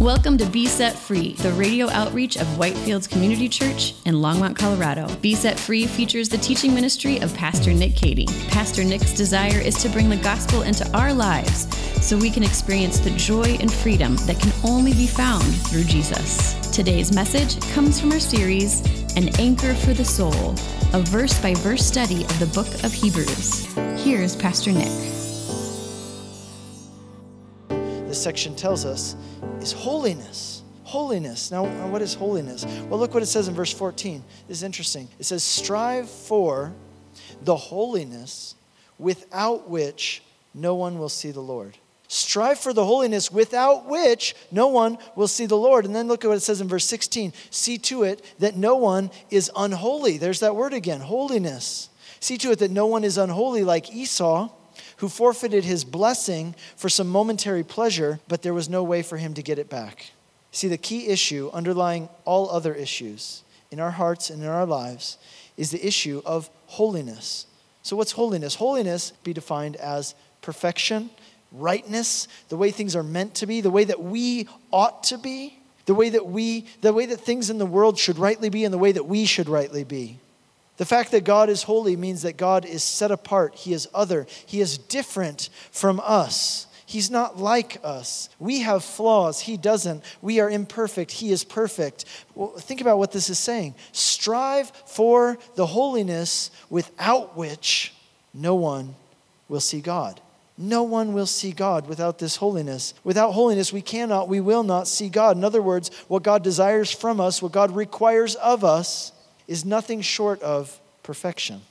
Welcome to Be Set Free, the radio outreach of Whitefields Community Church in Longmont, Colorado. Be Set Free features the teaching ministry of Pastor Nick Cady. Pastor Nick's desire is to bring the gospel into our lives so we can experience the joy and freedom that can only be found through Jesus. Today's message comes from our series, An Anchor for the Soul, a verse by verse study of the book of Hebrews. Here's Pastor Nick. This section tells us is holiness. Holiness. Now, what is holiness? Well, look what it says in verse 14. This is interesting. It says, Strive for the holiness without which no one will see the Lord. Strive for the holiness without which no one will see the Lord. And then look at what it says in verse 16 See to it that no one is unholy. There's that word again holiness. See to it that no one is unholy like Esau, who forfeited his blessing for some momentary pleasure, but there was no way for him to get it back. See, the key issue underlying all other issues in our hearts and in our lives is the issue of holiness. So, what's holiness? Holiness be defined as perfection rightness, the way things are meant to be, the way that we ought to be, the way that we the way that things in the world should rightly be and the way that we should rightly be. The fact that God is holy means that God is set apart, he is other, he is different from us. He's not like us. We have flaws. He doesn't. We are imperfect. He is perfect. Well, think about what this is saying. Strive for the holiness without which no one will see God. No one will see God without this holiness. Without holiness, we cannot, we will not see God. In other words, what God desires from us, what God requires of us, is nothing short of perfection.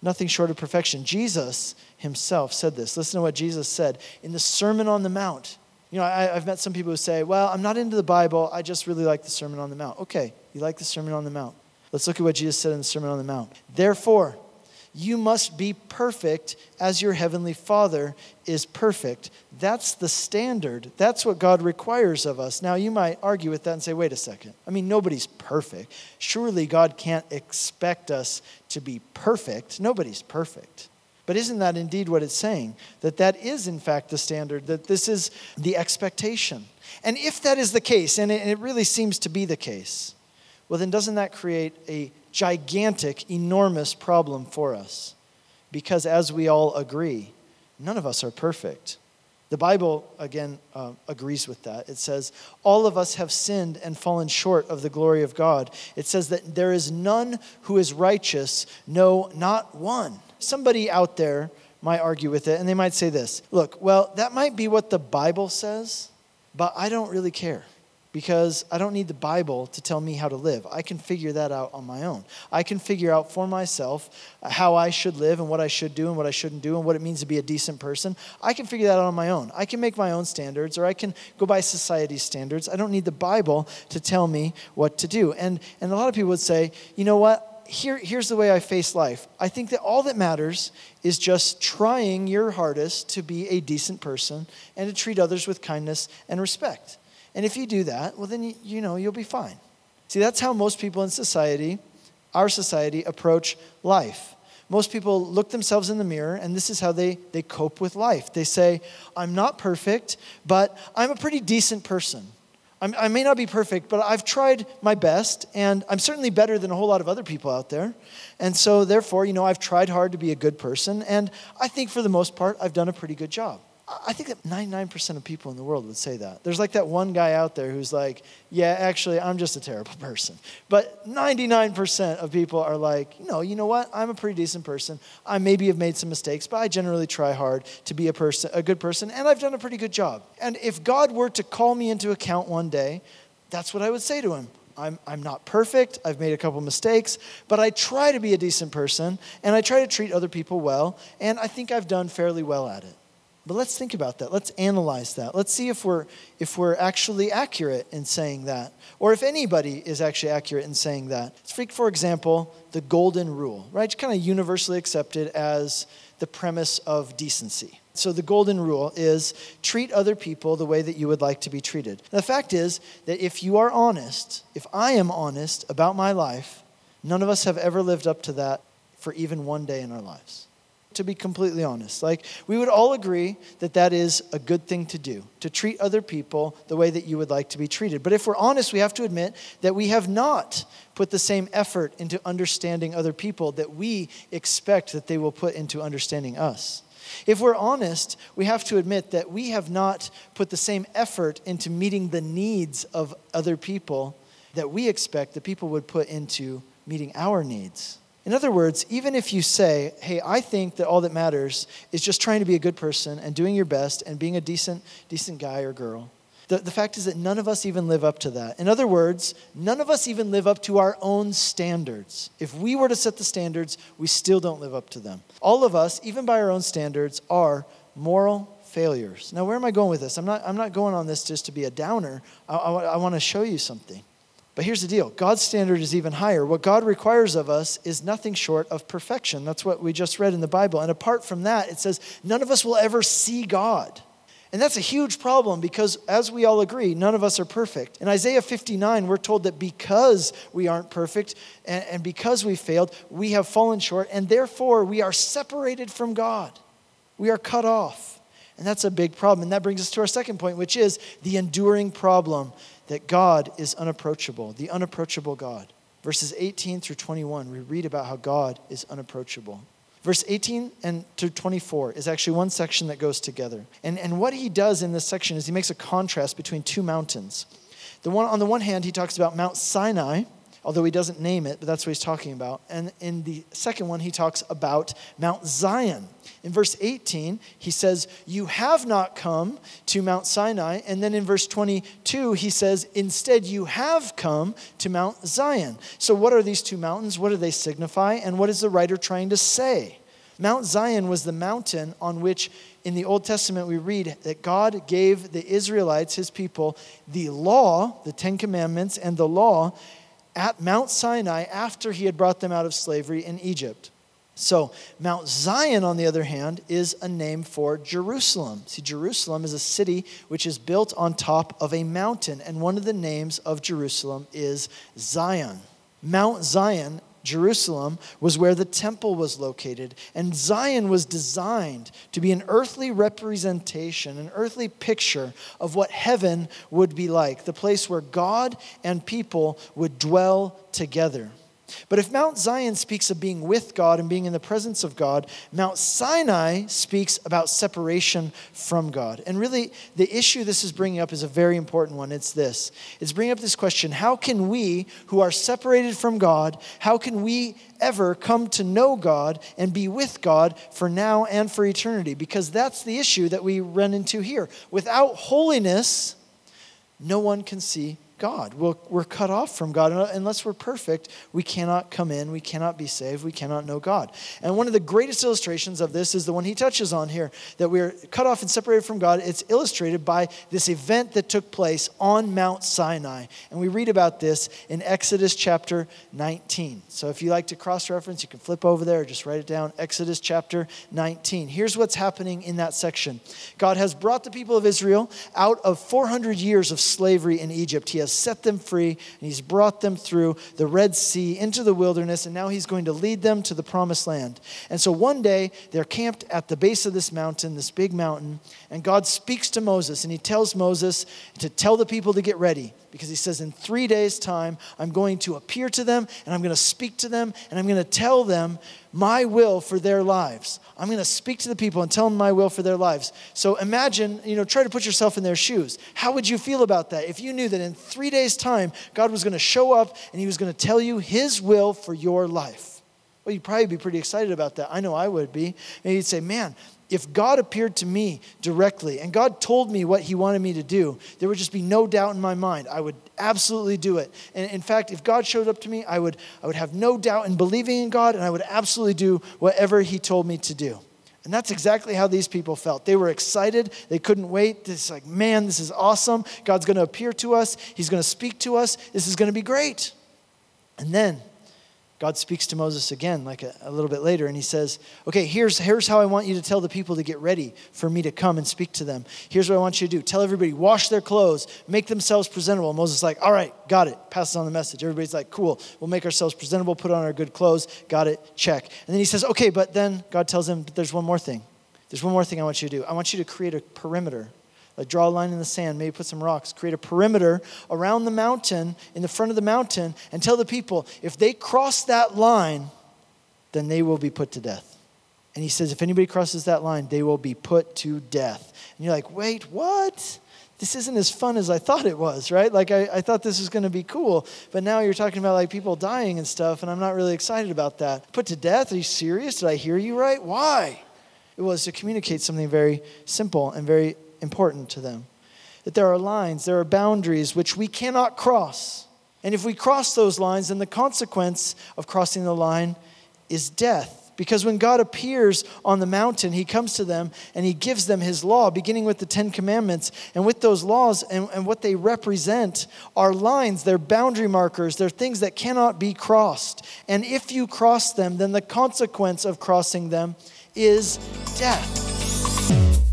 Nothing short of perfection. Jesus himself said this. Listen to what Jesus said in the Sermon on the Mount. You know, I, have met some people who say, Well, I'm not into the Bible. I just really like the Sermon on the Mount. Okay, you like the Sermon on the Mount. Let's look at what Jesus said in the Sermon on the Mount. Therefore, you must be perfect as your heavenly Father is perfect. That's the standard. That's what God requires of us. Now, you might argue with that and say, wait a second. I mean, nobody's perfect. Surely God can't expect us to be perfect. Nobody's perfect. But isn't that indeed what it's saying? That that is, in fact, the standard, that this is the expectation. And if that is the case, and it really seems to be the case, well, then doesn't that create a gigantic, enormous problem for us. Because as we all agree, none of us are perfect. The Bible, again, uh, agrees with that. It says, All of us have sinned and fallen short of the glory of God. It says that there is none who is righteous, no, not one. Somebody out there might argue with it, and they might say this Look, well, that might be what the Bible says, but I don't really care because I don't need the Bible to tell me how to live. I can figure that out on my own. I can figure out for myself how I should live and what I should do and what I shouldn't do and what it means to be a decent person. I can figure that out on my own. I can make my own standards or I can go by society's standards. I don't need the Bible to tell me what to do. And, and a lot of people would say, you know what? Here, here's the way I face life. I think that all that matters is just trying your hardest to be a decent person and to treat others with kindness and respect. And if you do that, well, then you, you know you'll be fine. See, that's how most people in society, our society, approach life. Most people look themselves in the mirror, and this is how they, they cope with life. They say, I'm not perfect, but I'm a pretty decent person. I'm, i may not be perfect, but I've tried my best, and I'm certainly better than a whole lot of other people out there. And so, therefore, you know, I've tried hard to be a good person, and I think for the most part, I've done a pretty good job. I think that 99% of people in the world would say that. There's like that one guy out there who's like, yeah, actually, I'm just a terrible person. But 99% of people are like, no, you know what? I'm a pretty decent person. I maybe have made some mistakes, but I generally try hard to be a person, a good person, and I've done a pretty good job. And if God were to call me into account one day, that's what I would say to him. I'm, I'm not perfect. I've made a couple mistakes, but I try to be a decent person and I try to treat other people well, and I think I've done fairly well at it. But let's think about that. Let's analyze that. Let's see if we're, if we're actually accurate in saying that, or if anybody is actually accurate in saying that. Take, for example, the golden rule, right? It's kind of universally accepted as the premise of decency. So the golden rule is treat other people the way that you would like to be treated. the fact is that if you are honest, if I am honest about my life, none of us have ever lived up to that for even one day in our lives to be completely honest. Like, we would all agree that that is a good thing to do, to treat other people the way that you would like to be treated. But if we're honest, we have to admit that we have not put the same effort into understanding other people that we expect that they will put into understanding us. If we're honest, we have to admit that we have not put the same effort into meeting the needs of other people that we expect that people would put into meeting our needs. In other words, even if you say, hey, I think that all that matters is just trying to be a good person and doing your best and being a decent, decent guy or girl, the, the fact is that none of us even live up to that. In other words, none of us even live up to our own standards. If we were to set the standards, we still don't live up to them. All of us, even by our own standards, are moral failures. Now, where am I going with this? I'm not, I'm not going on this just to be a downer. I, I, I want to show you something. But here's the deal God's standard is even higher. What God requires of us is nothing short of perfection. That's what we just read in the Bible. And apart from that, it says none of us will ever see God. And that's a huge problem because, as we all agree, none of us are perfect. In Isaiah 59, we're told that because we aren't perfect and, and, because we failed, we have fallen short, and therefore we are separated from God. We are cut off. And that's a big problem. And that brings us to our second point, which is the enduring problem that God is unapproachable, the unapproachable God. Verses 18 through 21, we read about how God is unapproachable. Verse 18 and to 24 is actually one section that goes together. And, and what he does in this section is he makes a contrast between two mountains. The one, on the one hand, he talks about Mount Sinai, although he doesn't name it, but that's what he's talking about. And in the second one, he talks about Mount Zion. In verse 18, he says, You have not come to Mount Sinai. And then in verse 22, he says, Instead, you have come to Mount Zion. So, what are these two mountains? What do they signify? And what is the writer trying to say? Mount Zion was the mountain on which in the Old Testament we read that God gave the Israelites, his people, the law, the Ten Commandments, and the law at Mount Sinai after he had brought them out of slavery in Egypt. So, Mount Zion, on the other hand, is a name for Jerusalem. See, Jerusalem is a city which is built on top of a mountain, and one of the names of Jerusalem is Zion. Mount Zion Jerusalem was where the temple was located, and Zion was designed to be an earthly representation, an earthly picture of what heaven would be like the place where God and people would dwell together. But if Mount Zion speaks of being with God and being in the presence of God, Mount Sinai speaks about separation from God. And really, the issue this is bringing up is a very important one. It's this it's bringing up this question How can we, who are separated from God, how can we ever come to know God and be with God for now and for eternity? Because that's the issue that we run into here. Without holiness, no one can see God. we we are cut off from God. Uh, unless we're perfect, we cannot come in, we cannot be saved, we cannot know God. And one of the greatest illustrations of this is the one he touches on here that we're cut off and separated from God. It's illustrated by this event that took place on Mount Sinai. And we read about this in Exodus chapter 19. So if you like to cross reference, you can flip over there or just write it down. Exodus chapter 19. Here's what's happening in that section God has brought the people of Israel out of 400 years of slavery in Egypt. He has has set them free and he's brought them through the Red Sea into the wilderness, and now he's going to lead them to the promised land. And so one day they're camped at the base of this mountain, this big mountain, and God speaks to Moses and he tells Moses to tell the people to get ready because he says, In three days' time, I'm going to appear to them and I'm going to speak to them and I'm going to tell them my will for their lives. I'm going to speak to the people and tell them my will for their lives. So imagine, you know, try to put yourself in their shoes. How would you feel about that if you knew that in three days' time, God was going to show up and he was going to tell you his will for your life? Well, you'd probably be pretty excited about that. I know I would be. And you'd say, man, if God appeared to me directly and God told me what He wanted me to do, there would just be no doubt in my mind. I would absolutely do it. And in fact, if God showed up to me, I would, I would have no doubt in believing in God and I would absolutely do whatever He told me to do. And that's exactly how these people felt. They were excited. They couldn't wait. It's like, man, this is awesome. God's going to appear to us. He's going to speak to us. This is going to be great. And then God speaks to Moses again, like a, a, little bit later, and he says, Okay, here's, here's how I want you to tell the people to get ready for me to come and speak to them. Here's what I want you to do tell everybody, wash their clothes, make themselves presentable. Moses is like, All right, got it. Passes on the message. Everybody's like, Cool, we'll make ourselves presentable, put on our good clothes, got it, check. And then he says, Okay, but then God tells him, There's one more thing. There's one more thing I want you to do. I want you to create a perimeter like draw a line in the sand, maybe put some rocks, create a perimeter around the mountain, in the front of the mountain, and tell the people if they cross that line, then they will be put to death. And he says, if anybody crosses that line, they will be put to death. And you're like, wait, what? This isn't as fun as I thought it was, right? Like, I, I thought this was going to be cool. But now you're talking about like people dying and stuff, and I'm not really excited about that. Put to death? Are you serious? Did I hear you right? Why? It was to communicate something very simple and very important to them. That there are lines, there are boundaries which we cannot cross. And if we cross those lines, then the consequence of crossing the line is death. Because when God appears on the mountain, he comes to them and he gives them his law, beginning with the Ten Commandments. And with those laws and, and what they represent are lines, they're boundary markers, they're things that cannot be crossed. And if you cross them, then the consequence of crossing them is death.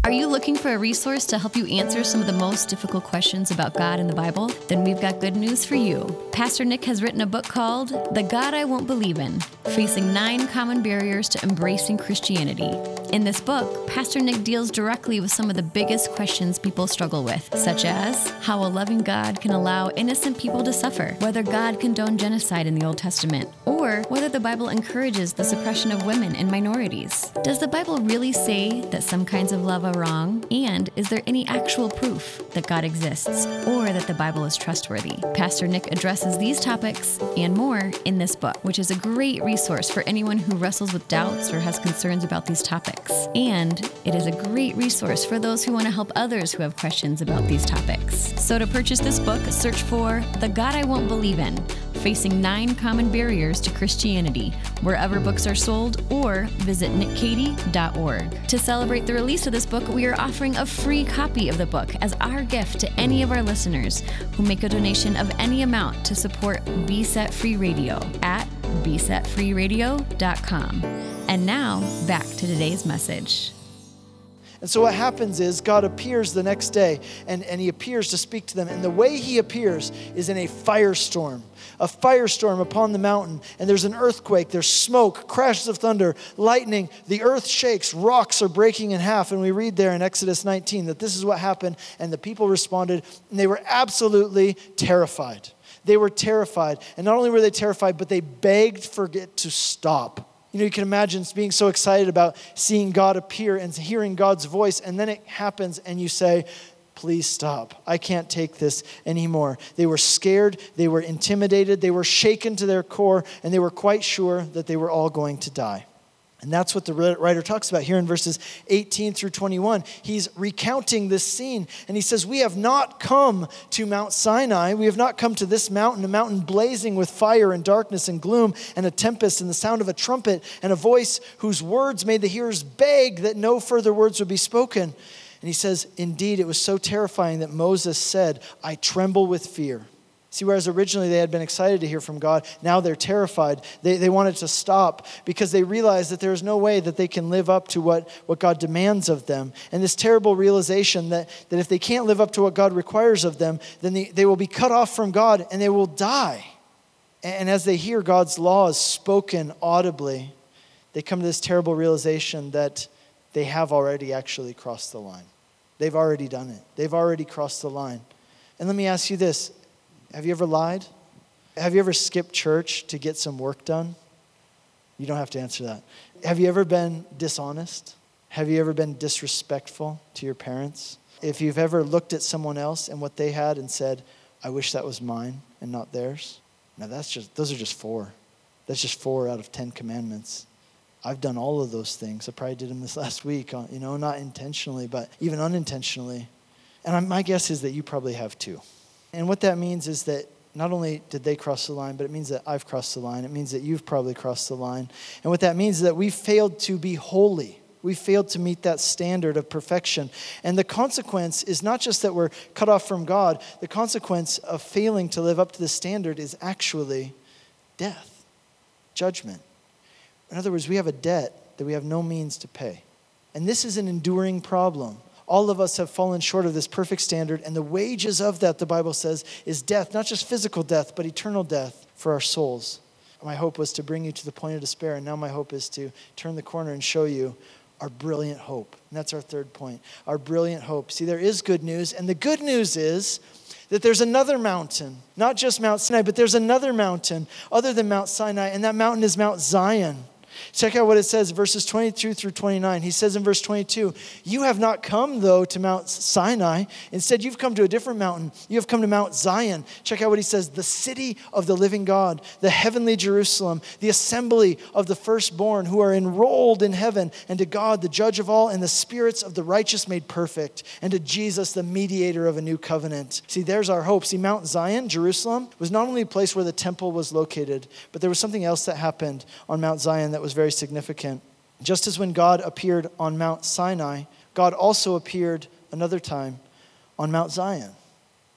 Are you looking for a resource to help you answer some of the most difficult questions about God in the Bible? Then we've got good news for you. Pastor Nick has written a book called The God I Won't Believe in Facing Nine Common Barriers to Embracing Christianity. In this book, Pastor Nick deals directly with some of the biggest questions people struggle with, such as how a loving God can allow innocent people to suffer, whether God condoned genocide in the Old Testament, or whether the Bible encourages the suppression of women and minorities. Does the Bible really say that some kinds of love are wrong? And is there any actual proof that God exists or that the Bible is trustworthy? Pastor Nick addresses these topics and more in this book, which is a great resource for anyone who wrestles with doubts or has concerns about these topics. And it is a great resource for those who want to help others who have questions about these topics. So to purchase this book, search for The God I Won't Believe in Facing Nine Common Barriers to Christianity, wherever books are sold, or visit nickcady.org. To celebrate the release of this book, we are offering a free copy of the book as our gift to any of our listeners who make a donation of any amount to support Be Set Free Radio at besetfreeradio.com. And now, back to today's message. And so what happens is God appears the next day and, and he appears to speak to them. And the way he appears is in a firestorm, a firestorm upon the mountain. And there's an earthquake, there's smoke, crashes of thunder, lightning. The earth shakes, rocks are breaking in half. And we read there in Exodus 19 that this is what happened. And the people responded, and they were absolutely terrified. They were terrified. And not only were they terrified, but they begged for it to stop. You know, you can imagine being so excited about seeing God appear and hearing God's voice, and then it happens, and you say, Please stop. I can't take this anymore. They were scared, they were intimidated, they were shaken to their core, and they were quite sure that they were all going to die. And that's what the writer talks about here in verses 18 through 21. He's recounting this scene, and he says, We have not come to Mount Sinai. We have not come to this mountain, a mountain blazing with fire and darkness and gloom and a tempest and the sound of a trumpet and a voice whose words made the hearers beg that no further words would be spoken. And he says, Indeed, it was so terrifying that Moses said, I tremble with fear. See, whereas originally they had been excited to hear from God, now they're terrified. They, they wanted to stop because they realize that there is no way that they can live up to what, what God demands of them. And this terrible realization that, that if they can't live up to what God requires of them, then they, they will be cut off from God and they will die. And as they hear God's laws spoken audibly, they come to this terrible realization that they have already actually crossed the line. They've already done it, they've already crossed the line. And let me ask you this have you ever lied? Have you ever skipped church to get some work done? You don't have to answer that. Have you ever been dishonest? Have you ever been disrespectful to your parents? If you've ever looked at someone else and what they had and said, I wish that was mine and not theirs. Now that's just those are just four. That's just four out of 10 commandments. I've done all of those things. I probably did them this last week, uh, you know, not intentionally, but even unintentionally. And my guess is that you probably have too. And what that means is that not only did they cross the line, but it means that I've crossed the line. It means that you've probably crossed the line. And what that means is that we failed to be holy. We failed to meet that standard of perfection. And the consequence is not just that we're cut off from God, the consequence of failing to live up to the standard is actually death. judgment. In other words, we have a debt that we have no means to pay. And this is an enduring problem. All of us have fallen short of this perfect standard, and the wages of that, the Bible says, is death, not just physical death, but eternal death for our souls. My hope was to bring you to the point of despair, and now my hope is to turn the corner and show you our brilliant hope. And that's our third point our brilliant hope. See, there is good news, and the good news is that there's another mountain, not just Mount Sinai, but there's another mountain other than Mount Sinai, and that mountain is Mount Zion. Check out what it says, verses 22 through 29. He says in verse 22, You have not come, though, to Mount Sinai. Instead, you've come to a different mountain. You have come to Mount Zion. Check out what he says the city of the living God, the heavenly Jerusalem, the assembly of the firstborn who are enrolled in heaven, and to God, the judge of all, and the spirits of the righteous made perfect, and to Jesus, the mediator of a new covenant. See, there's our hope. See, Mount Zion, Jerusalem, was not only a place where the temple was located, but there was something else that happened on Mount Zion that was very significant. Just as when God appeared on Mount Sinai, God also appeared another time on Mount Zion.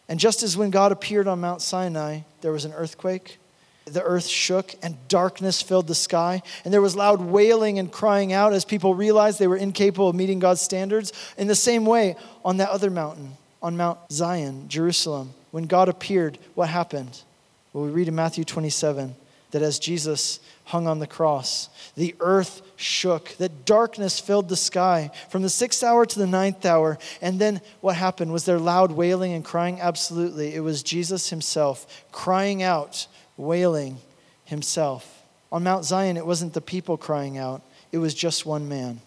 And just as when God appeared on Mount Sinai, there was an earthquake, the earth shook, and darkness filled the sky, and there was loud wailing and crying out as people realized they were incapable of meeting God's standards. In the same way, on that other mountain, on Mount Zion, Jerusalem, when God appeared, what happened? Well, we read in Matthew 27 that as Jesus hung on the cross. The earth shook, that darkness filled the sky from the sixth hour to the ninth hour. And then what happened? Was there loud wailing and crying? Absolutely. It was Jesus himself crying out, wailing himself. On Mount Zion, it wasn't the people crying out, it was just one man.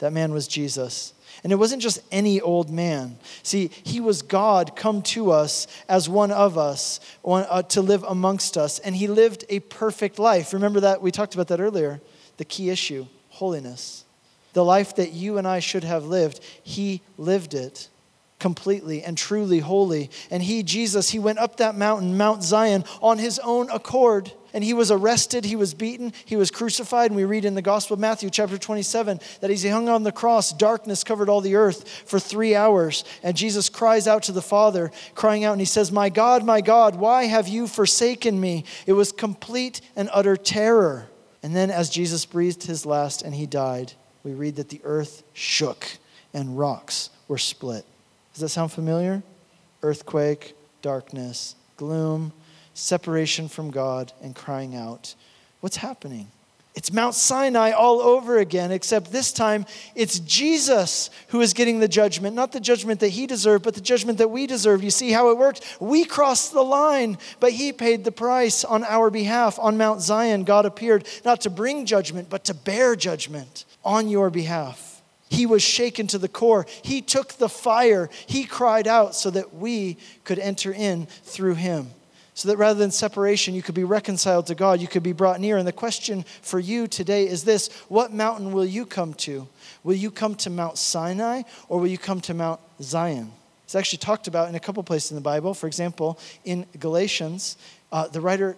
That man was Jesus. And it wasn't just any old man. See, he was God come to us as one of us uh, to live amongst us. And he lived a perfect life. Remember that? We talked about that earlier. The key issue holiness. The life that you and I should have lived, he lived it completely and truly holy. And he, Jesus, he went up that mountain, Mount Zion, on his own accord. And he was arrested, he was beaten, he was crucified. And we read in the Gospel of Matthew, chapter 27, that as he hung on the cross, darkness covered all the earth for three hours. And Jesus cries out to the Father, crying out, and he says, My God, my God, why have you forsaken me? It was complete and utter terror. And then, as Jesus breathed his last and he died, we read that the earth shook and rocks were split. Does that sound familiar? Earthquake, darkness, gloom, separation from God, and crying out. What's happening? It's Mount Sinai all over again, except this time it's Jesus who is getting the judgment. Not the judgment that he deserved, but the judgment that we deserve. You see how it worked? We crossed the line, but he paid the price on our behalf. On Mount Zion, God appeared not to bring judgment, but to bear judgment on your behalf. He was shaken to the core. He took the fire. He cried out so that we could enter in through him. So that rather than separation, you could be reconciled to God, you could be brought near. And the question for you today is this What mountain will you come to? Will you come to Mount Sinai or will you come to Mount Zion? It's actually talked about in a couple places in the Bible. For example, in Galatians, uh, the writer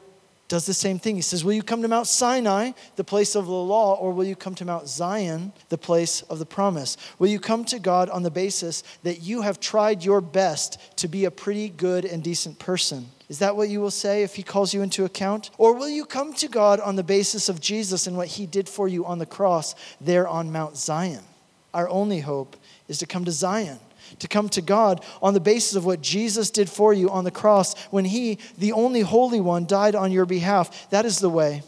does the same thing. He says, Will you come to Mount Sinai, the place of the law, or will you come to Mount Zion, the place of the promise? Will you come to God on the basis that you have tried your best to be a pretty good and decent person? Is that what you will say if he calls you into account? Or will you come to God on the basis of Jesus and what he did for you on the cross there on Mount Zion? Our only hope is to come to Zion to come to God on the basis of what Jesus did for you on the cross when He, the only Holy One, died on your behalf. That is the way,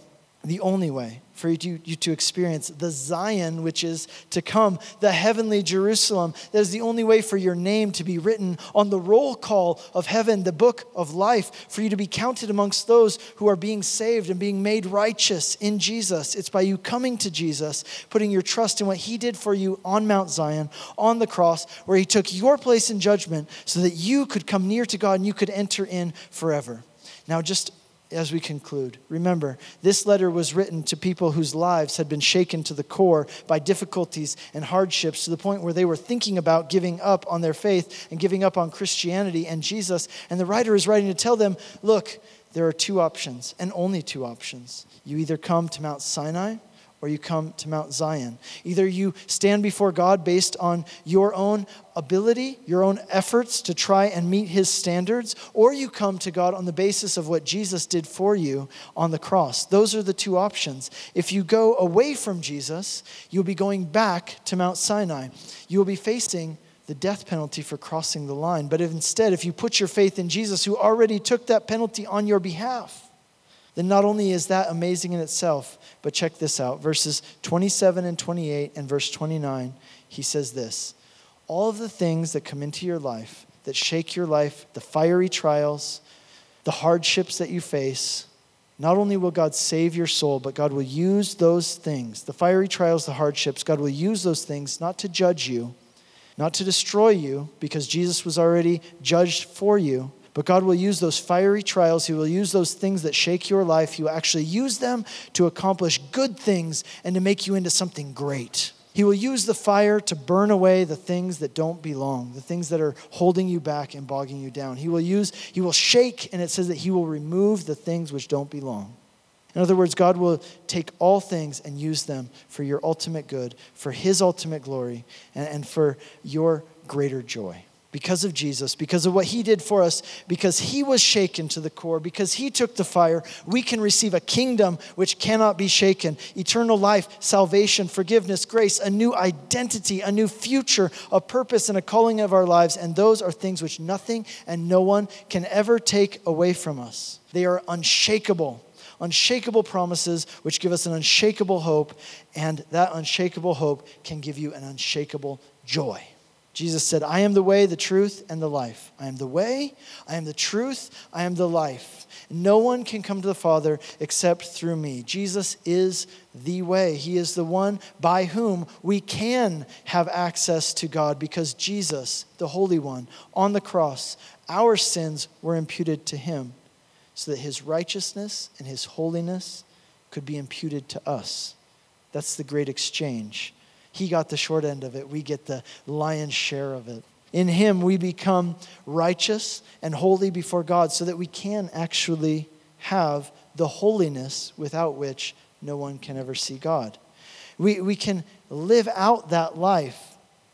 the only way for you to, you to experience the Zion, which is to come, the heavenly Jerusalem. That is the only way for your name to be written on the roll call of heaven, the book of life, for you to be counted amongst those who are being saved and being made righteous in Jesus. It's by you coming to Jesus, putting your trust in what He did for you on Mount Zion, on the cross, where He took your place in judgment so that you could come near to God and you could enter in forever. Now, just as we conclude. Remember, this letter was written to people whose lives had been shaken to the core by difficulties and hardships to the point where they were thinking about giving up on their faith and giving up on Christianity and Jesus. And the writer is writing to tell them look, there are two options, and only two options. You either come to Mount Sinai or you come to Mount Zion. Either you stand before God based on your own ability, your own efforts to try and meet his standards, or you come to God on the basis of what Jesus did for you on the cross. Those are the two options. If you go away from Jesus, you'll be going back to Mount Sinai. You will be facing the death penalty for crossing the line. But if instead, if you put your faith in Jesus, who already took that penalty on your behalf, then not only is that amazing in itself, but check this out verses 27 and 28 and verse 29. He says this All of the things that come into your life, that shake your life, the fiery trials, the hardships that you face, not only will God save your soul, but God will use those things, the fiery trials, the hardships, God will use those things not to judge you, not to destroy you, because Jesus was already judged for you but God will use those fiery trials, He will use those things that shake your life. He will actually use them to accomplish good things and to make you into something great. He will use the fire to burn away the things that don't belong, the things that are holding you back and bogging you down. He will use, he will shake, and it says that he will remove the things which don't belong. In other words, God will take all things and use them for your ultimate good, for his ultimate glory, and, and for your greater joy because of Jesus, because of what he did for us, because he was shaken to the core, because he took the fire, we can receive a kingdom which cannot be shaken eternal life, salvation, forgiveness, grace, a new identity, a new future, a purpose, and a calling of our lives. And those are things which nothing and no one can ever take away from us. They are unshakable. Unshakable promises which give us an unshakable hope, and that unshakable hope can give you an unshakable joy. Jesus said, I am the way, the truth, and the life. I am the way, I am the truth, I am the life. No one can come to the Father except through me. Jesus is the way. He is the one by whom we can have access to God because Jesus, the Holy One, on the cross, our sins were imputed to him so that his righteousness and his holiness could be imputed to us. That's the great exchange. He got the short end of it. We get the lion's share of it. In Him, we become righteous and holy before God so that we can actually have the holiness without which no one can ever see God. We, we can live out that life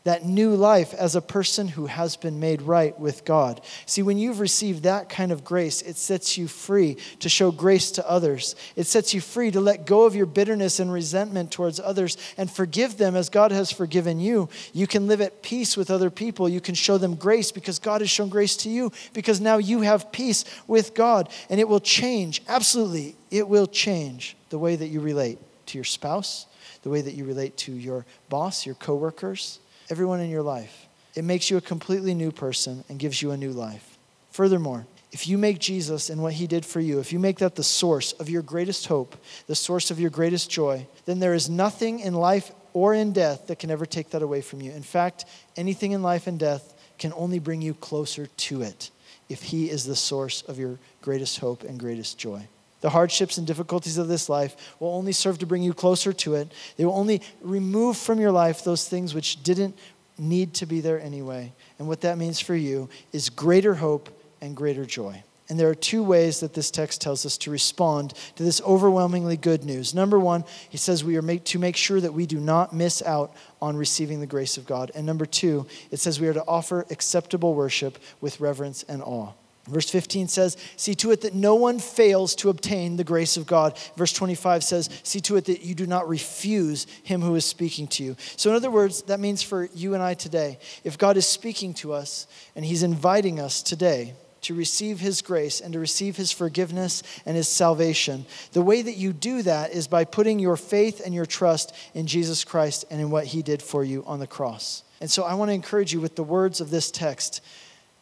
that new life as a person who has been made right with God. See, when you've received that kind of grace, it sets you free to show grace to others. It sets you free to let go of your bitterness and resentment towards others and forgive them as God has forgiven you. You can live at peace with other people. You can show them grace because God has shown grace to you because now you have peace with God. And it will change, absolutely, it will change the way that you relate to your spouse, the way that you relate to your boss, your coworkers everyone in your life. It makes you a completely new person and gives you a new life. Furthermore, if you make Jesus and what he did for you, if you make that the source of your greatest hope, the source of your greatest joy, then there is nothing in life or in death that can ever take that away from you. In fact, anything in life and death can only bring you closer to it if he is the source of your greatest hope and greatest joy. The hardships and difficulties of this life will only serve to bring you closer to it. They will only remove from your life those things which didn't need to be there anyway. And what that means for you is greater hope and greater joy. And there are two ways that this text tells us to respond to this overwhelmingly good news. Number one, he says we are make, to make sure that we do not miss out on receiving the grace of God. And number two, it says we are to offer acceptable worship with reverence and awe. Verse 15 says, See to it that no one fails to obtain the grace of God. Verse 25 says, See to it that you do not refuse him who is speaking to you. So, in other words, that means for you and I today, if God is speaking to us and he's inviting us today to receive his grace and to receive his forgiveness and his salvation, the way that you do that is by putting your faith and your trust in Jesus Christ and in what he did for you on the cross. And so, I want to encourage you with the words of this text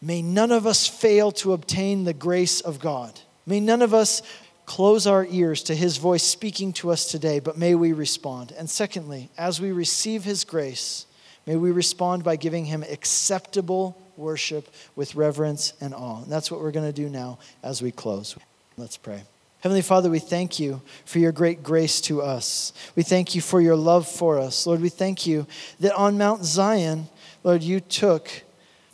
May none of us fail to obtain the grace of God. May none of us close our ears to his voice speaking to us today, but may we respond. And secondly, as we receive his grace, may we respond by giving him acceptable worship with reverence and awe. And that's what we're going to do now as we close. Let's pray. Heavenly Father, we thank you for your great grace to us. We thank you for your love for us. Lord, we thank you that on Mount Zion, Lord, you took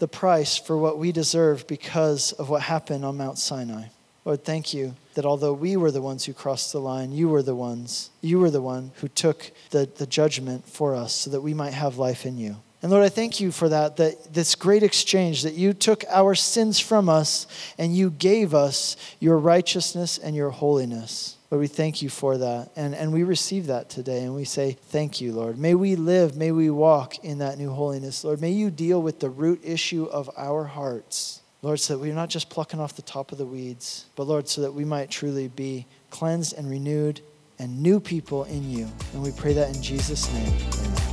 the price for what we deserve because of what happened on Mount Sinai. Lord, thank you that although we were the ones who crossed the line, you were the ones, you were the one who took the, the judgment for us so that we might have life in you. And Lord, I thank you for that, that this great exchange, that you took our sins from us and you gave us your righteousness and your holiness. Lord, we thank you for that. And, and we receive that today. And we say, Thank you, Lord. May we live, may we walk in that new holiness. Lord, may you deal with the root issue of our hearts. Lord, so that we're not just plucking off the top of the weeds, but Lord, so that we might truly be cleansed and renewed and new people in you. And we pray that in Jesus' name. Amen.